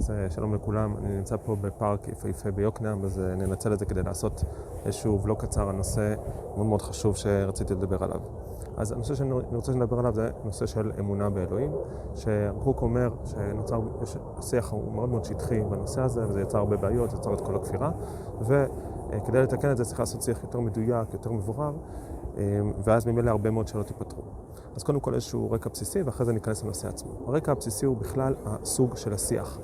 אז אה, שלום לכולם, אני נמצא פה בפארק יפהפה ביוקנעם, אז אה, ננצל את זה כדי לעשות איזשהו ולוג קצר על נושא מאוד מאוד חשוב שרציתי לדבר עליו. אז הנושא שאני רוצה לדבר עליו זה נושא של אמונה באלוהים, שהרחוק אומר שנוצר, השיח הוא מאוד מאוד שטחי בנושא הזה, וזה יצר הרבה בעיות, יצר את כל הכפירה, וכדי לתקן את זה צריך לעשות שיח יותר מדויק, יותר מבורר, ואז ממילא הרבה מאוד שאלות ייפתרו. אז קודם כל איזשהו רקע בסיסי, ואחרי זה ניכנס לנושא עצמו. הרקע הבסיסי הוא בכלל הסוג של השיח.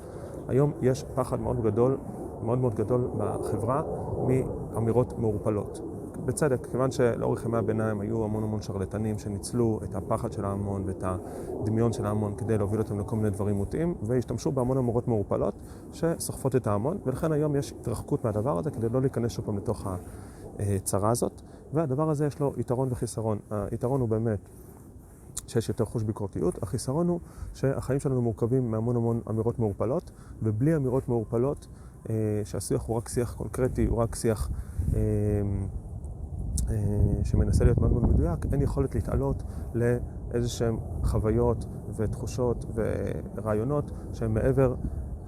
היום יש פחד מאוד גדול, מאוד מאוד גדול בחברה מאמירות מעורפלות. בצדק, כיוון שלאורך ימי הביניים היו המון המון שרלטנים שניצלו את הפחד של ההמון ואת הדמיון של ההמון כדי להוביל אותם לכל מיני דברים מוטעים, והשתמשו בהמון אמירות מעורפלות שסוחפות את ההמון, ולכן היום יש התרחקות מהדבר הזה כדי לא להיכנס שוב פעם לתוך הצרה הזאת, והדבר הזה יש לו יתרון וחיסרון. היתרון הוא באמת שיש יותר חוש ביקורתיות. החיסרון הוא שהחיים שלנו מורכבים מהמון המון אמירות מעורפלות, ובלי אמירות מעורפלות, אה, שהשיח הוא רק שיח קונקרטי, הוא רק שיח אה, אה, שמנסה להיות מאוד מאוד מדויק, אין יכולת להתעלות לאיזה שהן חוויות ותחושות ורעיונות שהם מעבר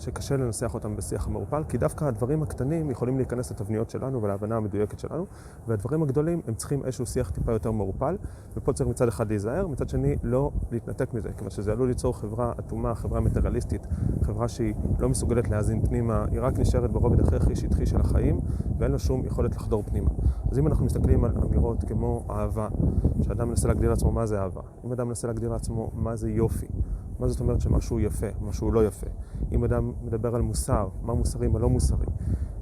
שקשה לנסח אותם בשיח המעורפל, כי דווקא הדברים הקטנים יכולים להיכנס לתבניות שלנו ולהבנה המדויקת שלנו, והדברים הגדולים הם צריכים איזשהו שיח טיפה יותר מעורפל, ופה צריך מצד אחד להיזהר, מצד שני לא להתנתק מזה, כיוון שזה עלול ליצור חברה אטומה, חברה מטריאליסטית, חברה שהיא לא מסוגלת להאזין פנימה, היא רק נשארת ברובד הכי הכי שטחי של החיים, ואין לה שום יכולת לחדור פנימה. אז אם אנחנו מסתכלים על אמירות כמו אהבה, שאדם מנסה להגדיר לעצמו מה זה אהבה, אם אדם מנסה להגדיר לעצמו מה זה יופי, מה זאת אומרת שמשהו יפה, משהו לא יפה? אם אדם מדבר על מוסר, מה מוסרי, מה לא מוסרי?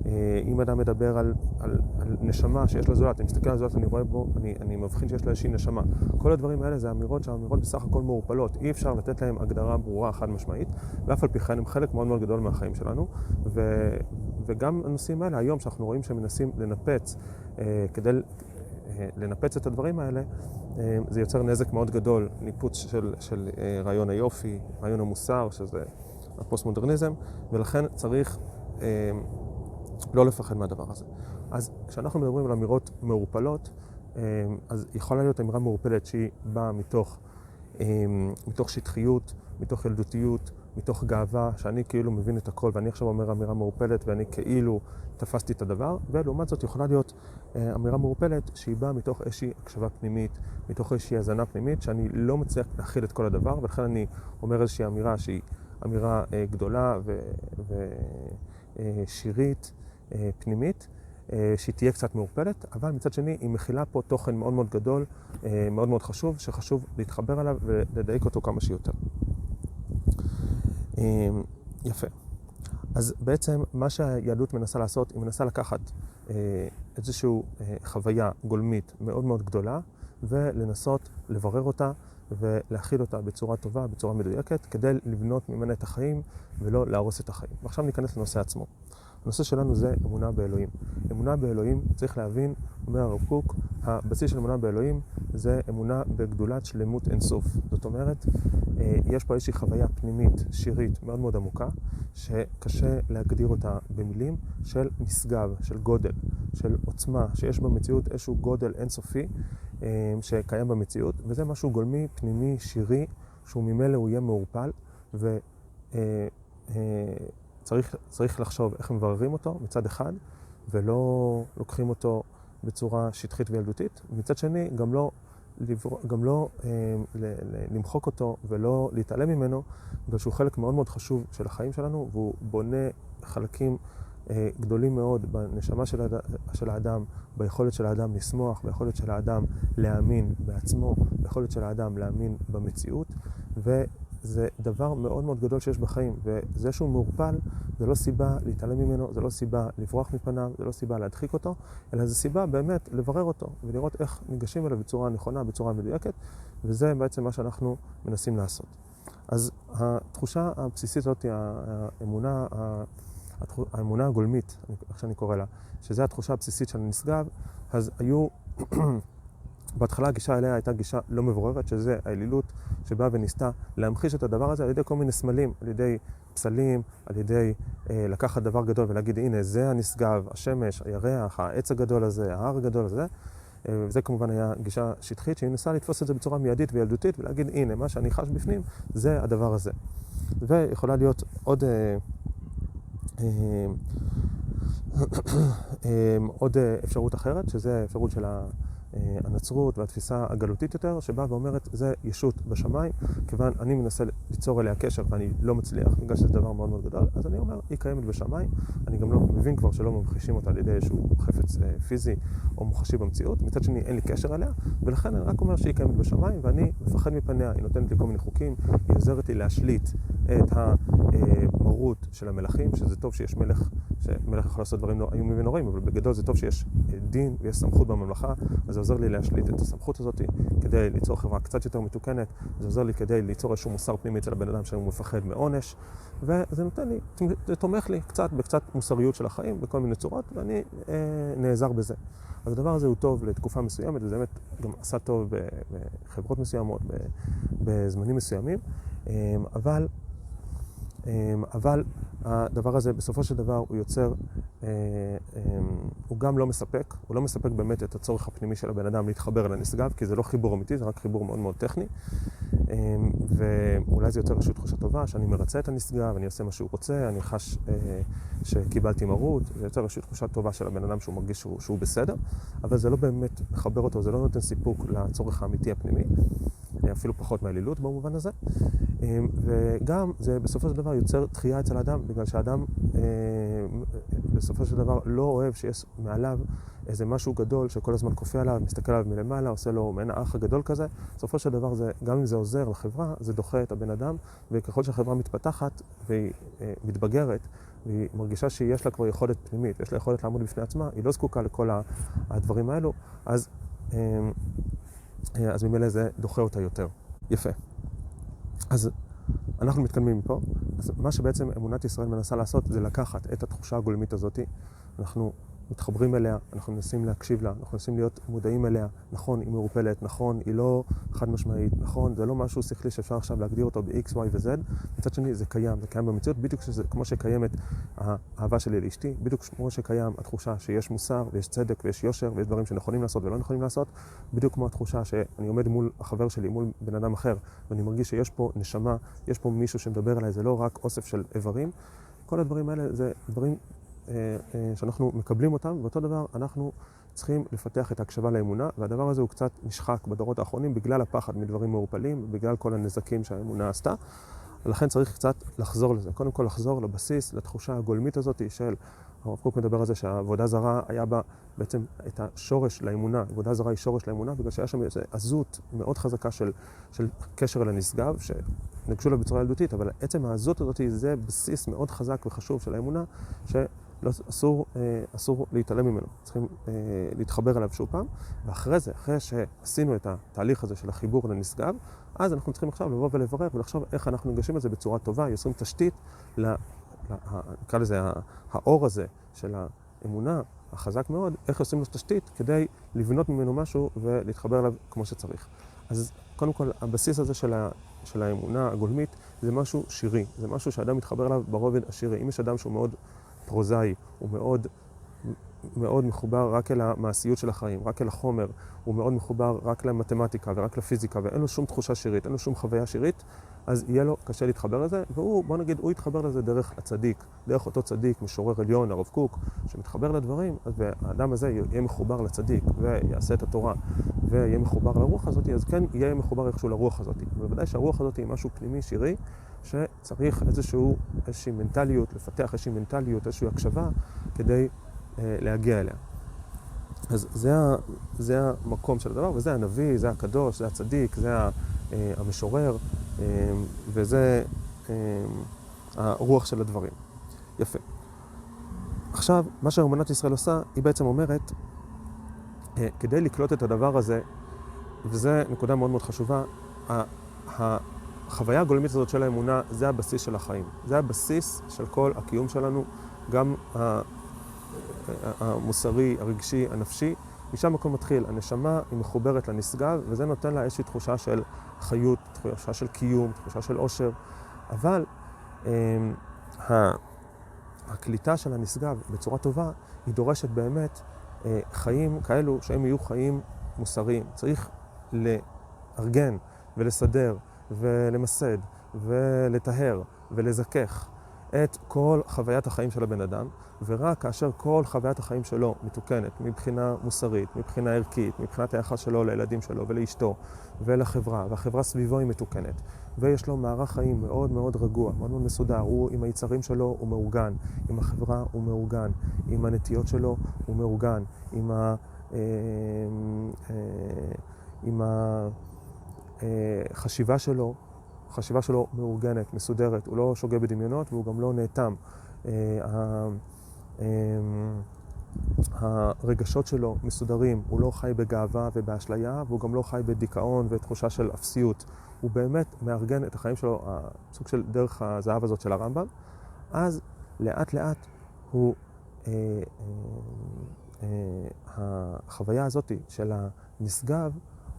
אה, אם אדם מדבר על, על, על נשמה שיש לו זולת, אני מסתכל על זולת, אני רואה בו, אני, אני מבחין שיש לו איזושהי נשמה. כל הדברים האלה זה אמירות שהאמירות בסך הכל מעורפלות. אי אפשר לתת להם הגדרה ברורה חד משמעית, ואף על פי כן הם חלק מאוד מאוד גדול מהחיים שלנו. ו, וגם הנושאים האלה, היום שאנחנו רואים שהם מנסים לנפץ אה, כדי לנפץ את הדברים האלה, אה, זה יוצר נזק מאוד גדול, ניפוץ של, של אה, רעיון היופי, רעיון המוסר, שזה הפוסט-מודרניזם, ולכן צריך לא לפחד מהדבר הזה. אז כשאנחנו מדברים על אמירות מעורפלות, אז יכולה להיות אמירה מעורפלת שהיא באה מתוך, מתוך שטחיות, מתוך ילדותיות, מתוך גאווה, שאני כאילו מבין את הכל ואני עכשיו אומר אמירה מעורפלת ואני כאילו תפסתי את הדבר, ולעומת זאת יכולה להיות אה, אמירה מעורפלת שהיא באה מתוך איזושהי הקשבה פנימית, מתוך איזושהי הזנה פנימית, שאני לא מצליח להכיל את כל הדבר, ולכן אני אומר איזושהי אמירה שהיא אמירה אה, גדולה ושירית, אה, פנימית. שהיא תהיה קצת מעורפלת, אבל מצד שני היא מכילה פה תוכן מאוד מאוד גדול, מאוד מאוד חשוב, שחשוב להתחבר אליו ולדייק אותו כמה שיותר. יפה. אז בעצם מה שהיהדות מנסה לעשות, היא מנסה לקחת אה, איזושהי אה, חוויה גולמית מאוד מאוד גדולה ולנסות לברר אותה ולהכיל אותה בצורה טובה, בצורה מדויקת, כדי לבנות ממנה את החיים ולא להרוס את החיים. ועכשיו ניכנס לנושא עצמו. הנושא שלנו זה אמונה באלוהים. אמונה באלוהים, צריך להבין, אומר הרב קוק, הבסיס של אמונה באלוהים זה אמונה בגדולת שלמות אינסוף. זאת אומרת, יש פה איזושהי חוויה פנימית, שירית, מאוד מאוד עמוקה, שקשה להגדיר אותה במילים של נשגב, של גודל, של עוצמה, שיש במציאות איזשהו גודל אינסופי אה, שקיים במציאות, וזה משהו גולמי, פנימי, שירי, שהוא ממילא הוא יהיה מעורפל, ו... אה, לחשוב איך מבררים אותו מצד אחד, ולא לוקחים אותו בצורה שטחית וילדותית, ומצד שני גם לא. גם לא אה, למחוק אותו ולא להתעלם ממנו, בגלל שהוא חלק מאוד מאוד חשוב של החיים שלנו, והוא בונה חלקים אה, גדולים מאוד בנשמה של, הד... של האדם, ביכולת של האדם לשמוח, ביכולת של האדם להאמין בעצמו, ביכולת של האדם להאמין במציאות, ו... זה דבר מאוד מאוד גדול שיש בחיים, וזה שהוא מעורפל זה לא סיבה להתעלם ממנו, זה לא סיבה לברוח מפניו, זה לא סיבה להדחיק אותו, אלא זה סיבה באמת לברר אותו ולראות איך ניגשים אליו בצורה נכונה, בצורה מדויקת, וזה בעצם מה שאנחנו מנסים לעשות. אז התחושה הבסיסית הזאת, האמונה, האמונה הגולמית, איך שאני קורא לה, שזו התחושה הבסיסית של הנשגב, אז היו בהתחלה הגישה אליה הייתה גישה לא מבוררת, שזה האלילות שבאה וניסתה להמחיש את הדבר הזה על ידי כל מיני סמלים, על ידי פסלים, על ידי אה, לקחת דבר גדול ולהגיד, הנה, זה הנשגב, השמש, הירח, העץ הגדול הזה, ההר הגדול הזה. אה, וזה כמובן היה גישה שטחית, שהיא ניסה לתפוס את זה בצורה מיידית וילדותית ולהגיד, הנה, מה שאני חש בפנים זה הדבר הזה. ויכולה להיות עוד, אה, עוד אפשרות אחרת, שזה האפשרות של הנצרות והתפיסה הגלותית יותר, שבאה ואומרת, זה ישות בשמיים, כיוון אני מנסה ליצור אליה קשר ואני לא מצליח, בגלל שזה דבר מאוד מאוד גדול, אז אני אומר, היא קיימת בשמיים, אני גם לא מבין כבר שלא ממחישים אותה על ידי איזשהו חפץ פיזי או מוחשי במציאות, מצד שני אין לי קשר אליה, ולכן אני רק אומר שהיא קיימת בשמיים ואני מפחד מפניה, היא נותנת לי כל מיני חוקים, היא עוזרת לי להשליט את המרות של המלכים, שזה טוב שיש מלך, שמלך יכול לעשות דברים איומים ונוראים, אבל בגדול זה טוב שיש דין ויש סמכות בממלכה, אז זה עוזר לי להשליט את הסמכות הזאת כדי ליצור חברה קצת יותר מתוקנת, זה עוזר לי כדי ליצור איזשהו מוסר פנימי אצל הבן אדם שהוא מפחד מעונש, וזה נותן לי, זה תומך לי קצת בקצת מוסריות של החיים בכל מיני צורות, ואני אה, נעזר בזה. אז הדבר הזה הוא טוב לתקופה מסוימת, וזה באמת גם עשה טוב בחברות מסוימות, בזמנים מסוימים, אבל, אבל הדבר הזה בסופו של דבר הוא יוצר, הוא גם לא מספק, הוא לא מספק באמת את הצורך הפנימי של הבן אדם להתחבר אל הנשגב, כי זה לא חיבור אמיתי, זה רק חיבור מאוד מאוד טכני. ואולי זה יוצר איזושהי תחושה טובה, שאני מרצה את הנשגב, אני עושה מה שהוא רוצה, אני חש שקיבלתי מרות, זה יוצר איזושהי תחושה טובה של הבן אדם שהוא מרגיש שהוא, שהוא בסדר, אבל זה לא באמת מחבר אותו, זה לא נותן סיפוק לצורך האמיתי הפנימי, אפילו פחות מהאלילות במובן הזה. וגם זה בסופו של דבר יוצר דחייה אצל האדם, בגלל שהאדם בסופו של דבר לא אוהב שיש מעליו איזה משהו גדול שכל הזמן כופה עליו, מסתכל עליו מלמעלה, עושה לו מעין האח הגדול כזה. בסופו של דבר, זה, גם אם זה עוזר לחברה, זה דוחה את הבן אדם, וככל שהחברה מתפתחת והיא אה, מתבגרת, והיא מרגישה שיש לה כבר יכולת פנימית, יש לה יכולת לעמוד בפני עצמה, היא לא זקוקה לכל הדברים האלו, אז, אה, אז ממילא זה דוחה אותה יותר. יפה. אז אנחנו מתקדמים מפה. אז מה שבעצם אמונת ישראל מנסה לעשות זה לקחת את התחושה הגולמית הזאת, אנחנו מתחברים אליה, אנחנו מנסים להקשיב לה, אנחנו מנסים להיות מודעים אליה. נכון, היא מעורפלת, נכון, היא לא חד משמעית, נכון, זה לא משהו שכלי שאפשר עכשיו להגדיר אותו ב-X, Y ו-Z. מצד שני, זה קיים, זה קיים במציאות, בדיוק שזה, כמו שקיימת האהבה שלי לאשתי, בדיוק כמו שקיים התחושה שיש מוסר ויש צדק ויש יושר ויש דברים שנכונים לעשות ולא נכונים לעשות, בדיוק כמו התחושה שאני עומד מול החבר שלי, מול בן אדם אחר, ואני מרגיש שיש פה נשמה, יש פה מישהו שמדבר עליי, זה לא רק אוסף של איברים. כל הדברים האלה זה דברים שאנחנו מקבלים אותם, ואותו דבר אנחנו צריכים לפתח את ההקשבה לאמונה, והדבר הזה הוא קצת נשחק בדורות האחרונים בגלל הפחד מדברים מעורפלים, בגלל כל הנזקים שהאמונה עשתה. ולכן צריך קצת לחזור לזה. קודם כל לחזור לבסיס, לתחושה הגולמית הזאת של, הרב קוק מדבר על זה שהעבודה זרה היה בה בעצם את השורש לאמונה, עבודה זרה היא שורש לאמונה, בגלל שהיה שם איזו עזות מאוד חזקה של, של קשר אל הנשגב, שנגשו לה בצורה ילדותית, אבל עצם העזות הזאת זה בסיס מאוד חזק וחשוב של האמונה, ש... לא, אסור, אה, אסור להתעלם ממנו, צריכים אה, להתחבר אליו שוב פעם, ואחרי זה, אחרי שעשינו את התהליך הזה של החיבור לנשגב, אז אנחנו צריכים עכשיו לבוא ולברר ולחשוב איך אנחנו ניגשים לזה בצורה טובה, יוצרים תשתית, נקרא לזה האור הזה של האמונה החזק מאוד, איך עושים לו תשתית כדי לבנות ממנו משהו ולהתחבר אליו כמו שצריך. אז קודם כל, הבסיס הזה של, ה, של האמונה הגולמית זה משהו שירי, זה משהו שאדם מתחבר אליו ברובד השירי. אם יש אדם שהוא מאוד פרוזאי, הוא מאוד, מאוד מחובר רק אל המעשיות של החיים, רק אל החומר, הוא מאוד מחובר רק למתמטיקה ורק לפיזיקה, ואין לו שום תחושה שירית, אין לו שום חוויה שירית, אז יהיה לו קשה להתחבר לזה, והוא, בוא נגיד, הוא יתחבר לזה דרך הצדיק, דרך אותו צדיק, משורר עליון, הרב קוק, שמתחבר לדברים, והאדם הזה יהיה מחובר לצדיק, ויעשה את התורה, ויהיה מחובר לרוח הזאת, אז כן יהיה מחובר איכשהו לרוח הזאת. בוודאי שהרוח הזאת היא משהו פנימי, שירי, שצריך איזשהו, איזושהי מנטליות, לפתח איזושהי מנטליות, איזושהי הקשבה, כדי אה, להגיע אליה. אז זה, זה המקום של הדבר, וזה הנביא, זה הקדוש, זה הצדיק, זה אה, המשורר, אה, וזה אה, הרוח של הדברים. יפה. עכשיו, מה שאמנת ישראל עושה, היא בעצם אומרת, אה, כדי לקלוט את הדבר הזה, וזו נקודה מאוד מאוד חשובה, החוויה הגולמית הזאת של האמונה זה הבסיס של החיים. זה הבסיס של כל הקיום שלנו, גם המוסרי, הרגשי, הנפשי. משם הכל מתחיל. הנשמה היא מחוברת לנשגב, וזה נותן לה איזושהי תחושה של חיות, תחושה של קיום, תחושה של עושר. אבל אה, הקליטה של הנשגב בצורה טובה, היא דורשת באמת אה, חיים כאלו שהם יהיו חיים מוסריים. צריך לארגן ולסדר ולמסד ולטהר ולזכך את כל חוויית החיים של הבן אדם, ורק כאשר כל חוויית החיים שלו מתוקנת מבחינה מוסרית, מבחינה ערכית, מבחינת היחס שלו לילדים שלו ולאשתו ולחברה, והחברה סביבו היא מתוקנת, ויש לו מערך חיים מאוד מאוד רגוע, מאוד מאוד מסודר, הוא עם היצרים שלו הוא מאורגן, עם החברה הוא מאורגן, עם הנטיות שלו הוא מאורגן, עם ה... אה, אה, עם החשיבה שלו, החשיבה שלו מאורגנת, מסודרת, הוא לא שוגה בדמיונות והוא גם לא נאטם. אה, הרגשות שלו מסודרים, הוא לא חי בגאווה ובאשליה והוא גם לא חי בדיכאון ותחושה של אפסיות. הוא באמת מארגן את החיים שלו, סוג של דרך הזהב הזאת של הרמב"ם, אז לאט לאט הוא, אה, אה, אה, החוויה הזאת של הנשגב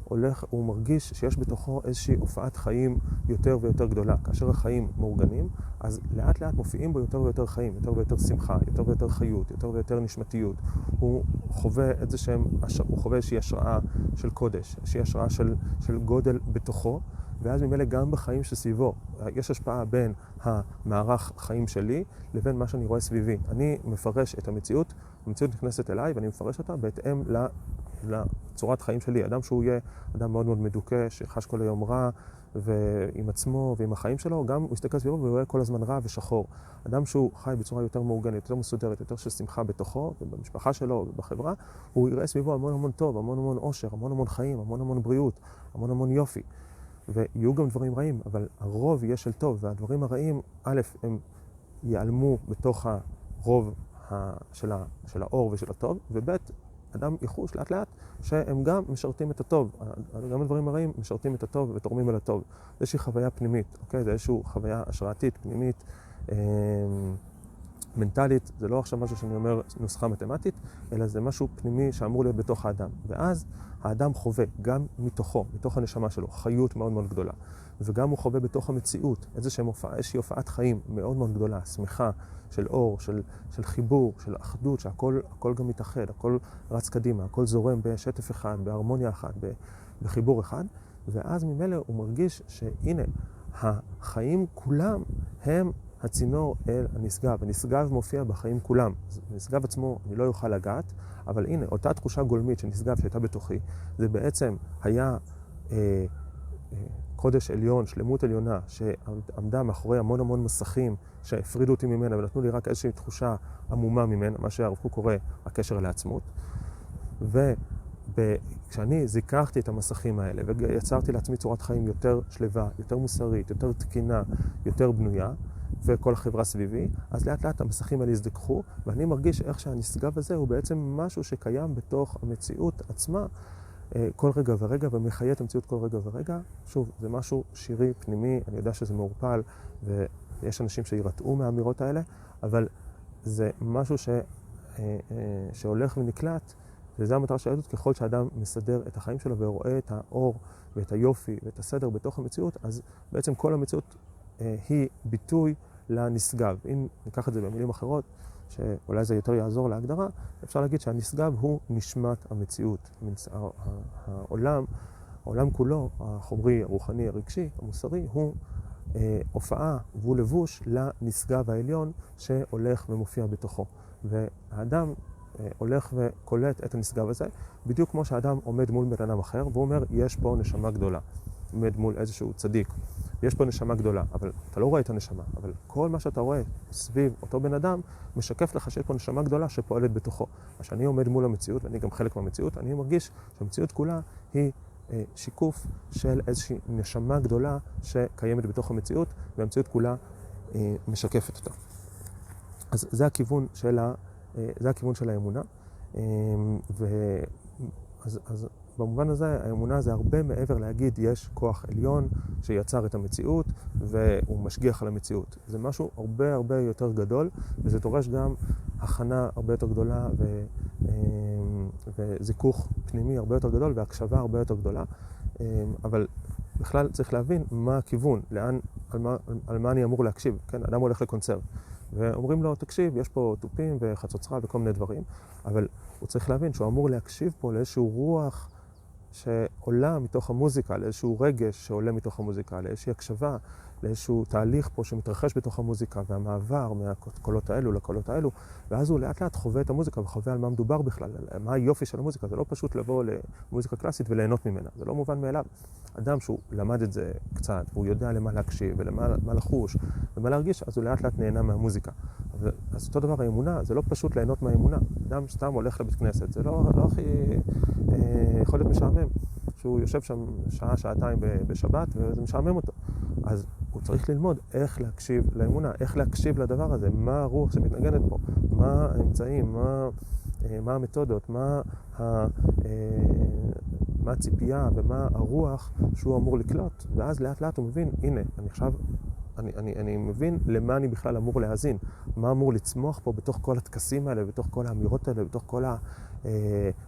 הולך, הוא מרגיש שיש בתוכו איזושהי הופעת חיים יותר ויותר גדולה. כאשר החיים מאורגנים, אז לאט לאט מופיעים בו יותר ויותר חיים, יותר ויותר שמחה, יותר ויותר חיות, יותר ויותר נשמתיות. הוא חווה איזה שהם, הוא חווה איזושהי השראה של קודש, איזושהי השראה של, של גודל בתוכו, ואז ממילא גם בחיים שסביבו, יש השפעה בין המערך חיים שלי לבין מה שאני רואה סביבי. אני מפרש את המציאות, המציאות נכנסת אליי ואני מפרש אותה בהתאם לצורת חיים שלי. אדם שהוא יהיה אדם מאוד מאוד מדוכא, שחש כל היום רע, ועם עצמו ועם החיים שלו, גם הוא מסתכל סביבו ורואה כל הזמן רע ושחור. אדם שהוא חי בצורה יותר מאורגנת, יותר מסודרת, יותר של שמחה בתוכו ובמשפחה שלו ובחברה, הוא יראה סביבו המון המון טוב, המון המון עושר, המון המון חיים, המון המון בריאות, המון המון יופי. ויהיו גם דברים רעים, אבל הרוב יהיה של טוב, והדברים הרעים, א', הם ייעלמו בתוך הרוב של, של האור ושל הטוב, וב', אדם יחוש לאט לאט שהם גם משרתים את הטוב. גם הדברים הרעים משרתים את הטוב ותורמים אל הטוב. זה איזושהי חוויה פנימית, אוקיי? זה איזושהי חוויה השראתית, פנימית, אה, מנטלית. זה לא עכשיו משהו שאני אומר נוסחה מתמטית, אלא זה משהו פנימי שאמור להיות בתוך האדם. ואז האדם חווה גם מתוכו, מתוך הנשמה שלו, חיות מאוד מאוד גדולה. וגם הוא חווה בתוך המציאות איזושהי הופעת חיים מאוד מאוד גדולה, שמחה, של אור, של, של חיבור, של אחדות, שהכל גם מתאחד, הכל רץ קדימה, הכל זורם בשטף אחד, בהרמוניה אחת, בחיבור אחד, ואז ממילא הוא מרגיש שהנה, החיים כולם הם הצינור אל הנשגב. הנשגב מופיע בחיים כולם. הנשגב עצמו אני לא יוכל לגעת, אבל הנה, אותה תחושה גולמית של נשגב שהייתה בתוכי, זה בעצם היה אה, אה, קודש עליון, שלמות עליונה, שעמדה מאחורי המון המון מסכים שהפרידו אותי ממנה ונתנו לי רק איזושהי תחושה עמומה ממנה, מה שהרב קוק קורא הקשר לעצמות. וכשאני זיככתי את המסכים האלה ויצרתי לעצמי צורת חיים יותר שלווה, יותר מוסרית, יותר תקינה, יותר בנויה, וכל החברה סביבי, אז לאט לאט המסכים האלה יזדככו, ואני מרגיש איך שהנשגב הזה הוא בעצם משהו שקיים בתוך המציאות עצמה אה, כל רגע ורגע ומחיה את המציאות כל רגע ורגע. שוב, זה משהו שירי, פנימי, אני יודע שזה מעורפל ויש אנשים שירתעו מהאמירות האלה, אבל זה משהו ש, אה, אה, שהולך ונקלט, וזו המטרה של היהדות, ככל שאדם מסדר את החיים שלו ורואה את האור ואת היופי ואת הסדר בתוך המציאות, אז בעצם כל המציאות היא ביטוי לנשגב. אם ניקח את זה במילים אחרות, שאולי זה יותר יעזור להגדרה, אפשר להגיד שהנשגב הוא נשמת המציאות. העולם, העולם כולו, החומרי, הרוחני, הרגשי, המוסרי, הוא אה, הופעה והוא לבוש לנשגב העליון שהולך ומופיע בתוכו. והאדם אה, הולך וקולט את הנשגב הזה, בדיוק כמו שהאדם עומד מול בן אדם אחר, והוא אומר, יש פה נשמה גדולה. עומד מול איזשהו צדיק. יש פה נשמה גדולה, אבל אתה לא רואה את הנשמה, אבל כל מה שאתה רואה סביב אותו בן אדם, משקף לך שיש פה נשמה גדולה שפועלת בתוכו. אז כשאני עומד מול המציאות, ואני גם חלק מהמציאות, אני מרגיש שהמציאות כולה היא אה, שיקוף של איזושהי נשמה גדולה שקיימת בתוך המציאות, והמציאות כולה אה, משקפת אותה. אז זה הכיוון של, ה, אה, זה הכיוון של האמונה. אה, ו, אז, אז במובן הזה האמונה זה הרבה מעבר להגיד יש כוח עליון שיצר את המציאות והוא משגיח על המציאות. זה משהו הרבה הרבה יותר גדול וזה דורש גם הכנה הרבה יותר גדולה ו, אמ, וזיכוך פנימי הרבה יותר גדול והקשבה הרבה יותר גדולה. אמ, אבל בכלל צריך להבין מה הכיוון, לאן, על מה, על מה אני אמור להקשיב. כן, אדם הולך לקונצרט ואומרים לו, תקשיב, יש פה תופים וחצוצרה וכל מיני דברים, אבל הוא צריך להבין שהוא אמור להקשיב פה לאיזשהו רוח שעולה מתוך המוזיקה, לאיזשהו רגש שעולה מתוך המוזיקה, לאיזושהי הקשבה לאיזשהו תהליך פה שמתרחש בתוך המוזיקה, והמעבר מהקולות האלו לקולות האלו, ואז הוא לאט לאט חווה את המוזיקה וחווה על מה מדובר בכלל, מה היופי של המוזיקה. זה לא פשוט לבוא למוזיקה קלאסית וליהנות ממנה, זה לא מובן מאליו. אדם שהוא למד את זה קצת, והוא יודע למה להקשיב ולמה לחוש ומה להרגיש, אז הוא לאט לאט נהנה מהמוזיקה. אז אותו דבר האמונה, זה לא פשוט ליהנות מהאמונה. אדם סתם הולך לבית כנסת, זה לא, לא הכי אה, יכול להיות משעמם. שהוא יושב שם שעה, שעתיים בשבת וזה משעמם אותו. אז הוא צריך ללמוד איך להקשיב לאמונה, איך להקשיב לדבר הזה, מה הרוח שמתנגנת פה, מה האמצעים, מה, אה, מה המתודות, מה, ה, אה, מה הציפייה ומה הרוח שהוא אמור לקלוט, ואז לאט לאט הוא מבין, הנה, אני עכשיו אני, אני, אני מבין למה אני בכלל אמור להאזין, מה אמור לצמוח פה בתוך כל הטקסים האלה, בתוך כל האמירות האלה, בתוך כל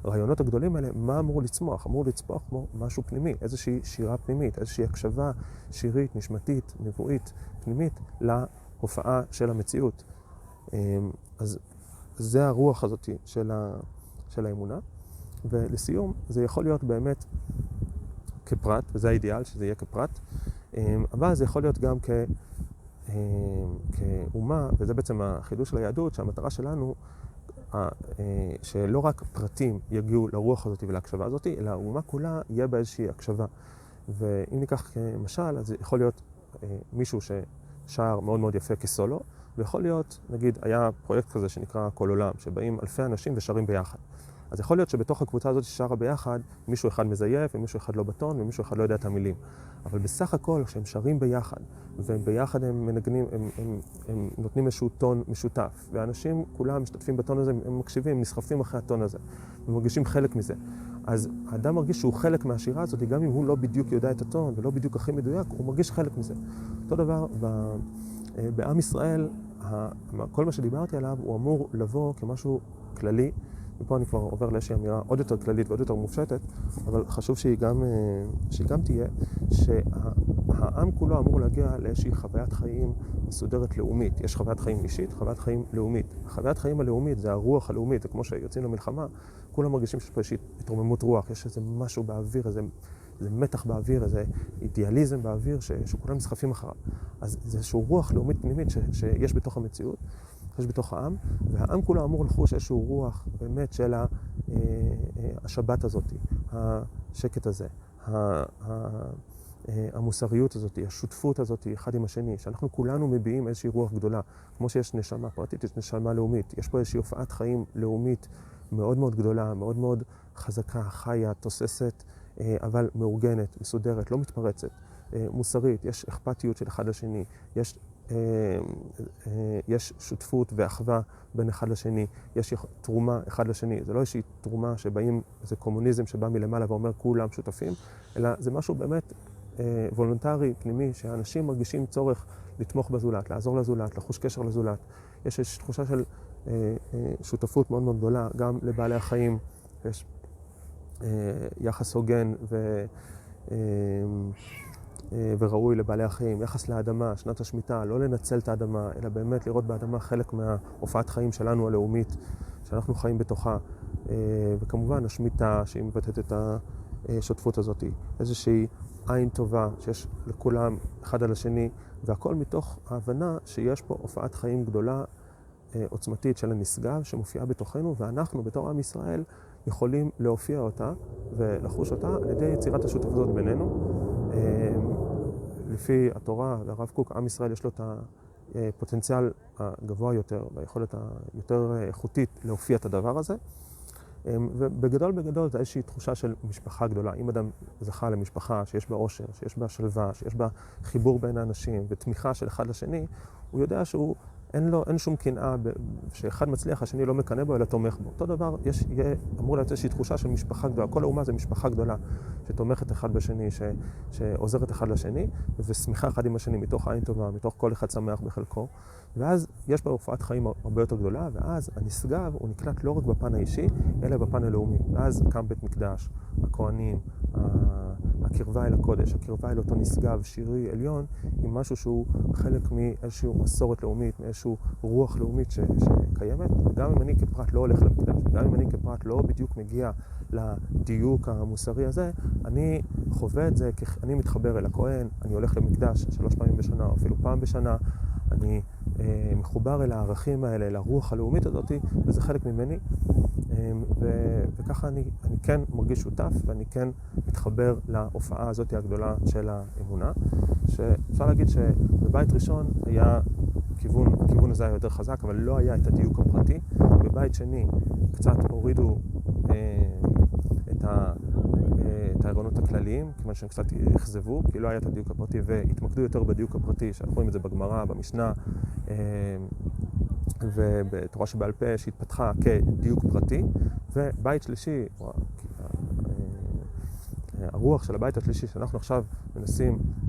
הרעיונות הגדולים האלה, מה אמור לצמוח? אמור לצמוח כמו משהו פנימי, איזושהי שירה פנימית, איזושהי הקשבה שירית, נשמתית, נבואית, פנימית, להופעה של המציאות. אמ, אז זה הרוח הזאת של, ה, של האמונה. ולסיום, זה יכול להיות באמת כפרט, וזה האידיאל, שזה יהיה כפרט. אמ, אבל זה יכול להיות גם כ, כאומה, וזה בעצם החידוש של היהדות, שהמטרה שלנו, אה, שלא רק פרטים יגיעו לרוח הזאת ולהקשבה הזאת, אלא האומה כולה יהיה בה איזושהי הקשבה. ואם ניקח כמשל, אז יכול להיות אה, מישהו ששר מאוד מאוד יפה כסולו, ויכול להיות, נגיד, היה פרויקט כזה שנקרא כל עולם, שבאים אלפי אנשים ושרים ביחד. אז יכול להיות שבתוך הקבוצה הזאת ששרה ביחד, מישהו אחד מזייף, ומישהו אחד לא בטון, ומישהו אחד לא יודע את המילים. אבל בסך הכל, כשהם שרים ביחד, וביחד הם מנגנים, הם, הם, הם, הם נותנים איזשהו טון משותף, ואנשים כולם משתתפים בטון הזה, הם מקשיבים, נסחפים אחרי הטון הזה, ומרגישים חלק מזה. אז האדם מרגיש שהוא חלק מהשירה הזאת, גם אם הוא לא בדיוק יודע את הטון, ולא בדיוק הכי מדויק, הוא מרגיש חלק מזה. אותו דבר, ב, אה, בעם ישראל, כל מה שדיברתי עליו, הוא אמור לבוא כמשהו כללי. ופה אני כבר עובר לאיזושהי אמירה עוד יותר כללית ועוד יותר מופשטת, אבל חשוב שהיא גם, אה, שהיא גם תהיה, שהעם כולו אמור להגיע לאיזושהי חוויית חיים מסודרת לאומית. יש חוויית חיים אישית, חוויית חיים לאומית. חוויית חיים הלאומית זה הרוח הלאומית, זה כמו שיוצאים למלחמה, כולם מרגישים שיש פה איזושהי התרוממות רוח, יש איזה משהו באוויר, איזה... איזה מתח באוויר, איזה אידיאליזם באוויר ש, שכולם נסחפים אחריו. אז זה איזושהי רוח לאומית פנימית ש, שיש בתוך המציאות, יש בתוך העם, והעם כולו אמור לחוש איזשהו רוח באמת של אה, אה, השבת הזאת, השקט הזה, אה, המוסריות הזאת, השותפות הזאת אחד עם השני, שאנחנו כולנו מביעים איזושהי רוח גדולה. כמו שיש נשמה פרטית, יש נשמה לאומית. יש פה איזושהי הופעת חיים לאומית מאוד מאוד גדולה, מאוד מאוד חזקה, חיה, תוססת, אבל מאורגנת, מסודרת, לא מתפרצת, מוסרית, יש אכפתיות של אחד לשני, יש יש שותפות ואחווה בין אחד לשני, יש תרומה אחד לשני. זה לא איזושהי תרומה שבאים, זה קומוניזם שבא מלמעלה ואומר כולם שותפים, אלא זה משהו באמת אה, וולונטרי, פנימי, שאנשים מרגישים צורך לתמוך בזולת, לעזור לזולת, לחוש קשר לזולת. יש איזושהי תחושה של שותפות מאוד מאוד גדולה, גם לבעלי החיים. יש יחס הוגן ו... אה, וראוי לבעלי החיים, יחס לאדמה, שנת השמיטה, לא לנצל את האדמה, אלא באמת לראות באדמה חלק מההופעת חיים שלנו הלאומית, שאנחנו חיים בתוכה. אה, וכמובן השמיטה שהיא מבטאת את השותפות הזאת, איזושהי עין טובה שיש לכולם אחד על השני, והכל מתוך ההבנה שיש פה הופעת חיים גדולה, אה, עוצמתית של הנשגב שמופיעה בתוכנו, ואנחנו בתור עם ישראל יכולים להופיע אותה ולחוש אותה על ידי יצירת השותפות בינינו. לפי התורה והרב קוק, עם ישראל יש לו את הפוטנציאל הגבוה יותר והיכולת היותר איכותית להופיע את הדבר הזה. אמ, ובגדול בגדול זה איזושהי תחושה של משפחה גדולה. אם אדם זכה למשפחה שיש בה עושר, שיש בה שלווה, שיש בה חיבור בין האנשים ותמיכה של אחד לשני, הוא יודע שהוא אין לו, אין שום קנאה שאחד מצליח, השני לא מקנא בו, אלא תומך בו. אותו דבר, יש, יהיה, אמור להיות איזושהי תחושה של משפחה גדולה. כל האומה זה משפחה גדולה, שתומכת אחד בשני, ש, שעוזרת אחד לשני, ושמחה אחד עם השני, מתוך עין טובה, מתוך כל אחד שמח בחלקו. ואז יש בה הופעת חיים הרבה יותר גדולה, ואז הנשגב הוא נקלט לא רק בפן האישי, אלא בפן הלאומי. ואז קם בית מקדש, הכוהנים, הקרבה אל הקודש, הקרבה אל אותו נשגב שירי עליון, היא משהו שהוא חלק מאיזושהי מסורת לאומית, מאיזושהי רוח לאומית ש, שקיימת. וגם אם אני כפרט לא הולך למקדש, גם אם אני כפרט לא בדיוק מגיע לדיוק המוסרי הזה, אני חווה את זה, אני מתחבר אל הכהן, אני הולך למקדש שלוש פעמים בשנה או אפילו פעם בשנה, אני אה, מחובר אל הערכים האלה, אל הרוח הלאומית הזאת, וזה חלק ממני. אה, ו- וככה אני, אני כן מרגיש שותף ואני כן מתחבר להופעה הזאת הגדולה של האמונה. שאפשר להגיד שבבית ראשון היה כיוון, הכיוון הזה היה יותר חזק, אבל לא היה את הדיוק הפרטי. בבית שני קצת הורידו אה, את, ה, אה, את הערנות הכלליים, כיוון שהם קצת אכזבו, כי לא היה את הדיוק הפרטי, והתמקדו יותר בדיוק הפרטי, שאנחנו רואים את זה בגמרא, במשנה, אה, ובתורה שבעל פה, שהתפתחה כדיוק פרטי, ובית שלישי, הרוח של הבית השלישי שאנחנו עכשיו מנסים אה,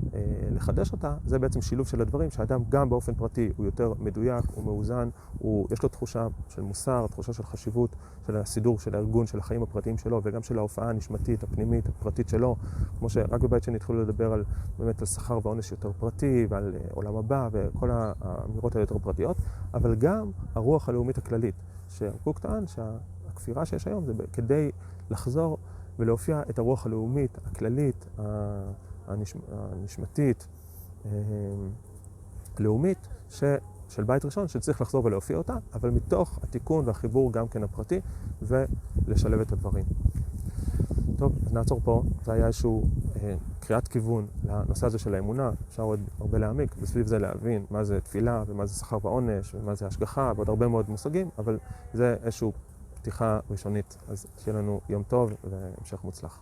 לחדש אותה, זה בעצם שילוב של הדברים, שאדם גם באופן פרטי הוא יותר מדויק, הוא מאוזן, הוא, יש לו תחושה של מוסר, תחושה של חשיבות, של הסידור, של הארגון, של החיים הפרטיים שלו, וגם של ההופעה הנשמתית, הפנימית, הפרטית שלו, כמו שרק בבית שני התחילו לדבר על, באמת על שכר ועונש יותר פרטי, ועל uh, עולם הבא, וכל האמירות היותר פרטיות, אבל גם הרוח הלאומית הכללית, שקוק טען שהכפירה שיש היום זה כדי לחזור ולהופיע את הרוח הלאומית, הכללית, הנשמתית, הלאומית, ש... של בית ראשון, שצריך לחזור ולהופיע אותה, אבל מתוך התיקון והחיבור גם כן הפרטי, ולשלב את הדברים. טוב, אז נעצור פה. זה היה איזשהו אה, קריאת כיוון לנושא הזה של האמונה. אפשר עוד הרבה להעמיק, וסביב זה להבין מה זה תפילה, ומה זה שכר ועונש, ומה זה השגחה, ועוד הרבה מאוד מושגים, אבל זה איזשהו פתיחה ראשונית. אז שיהיה לנו יום טוב והמשך מוצלח.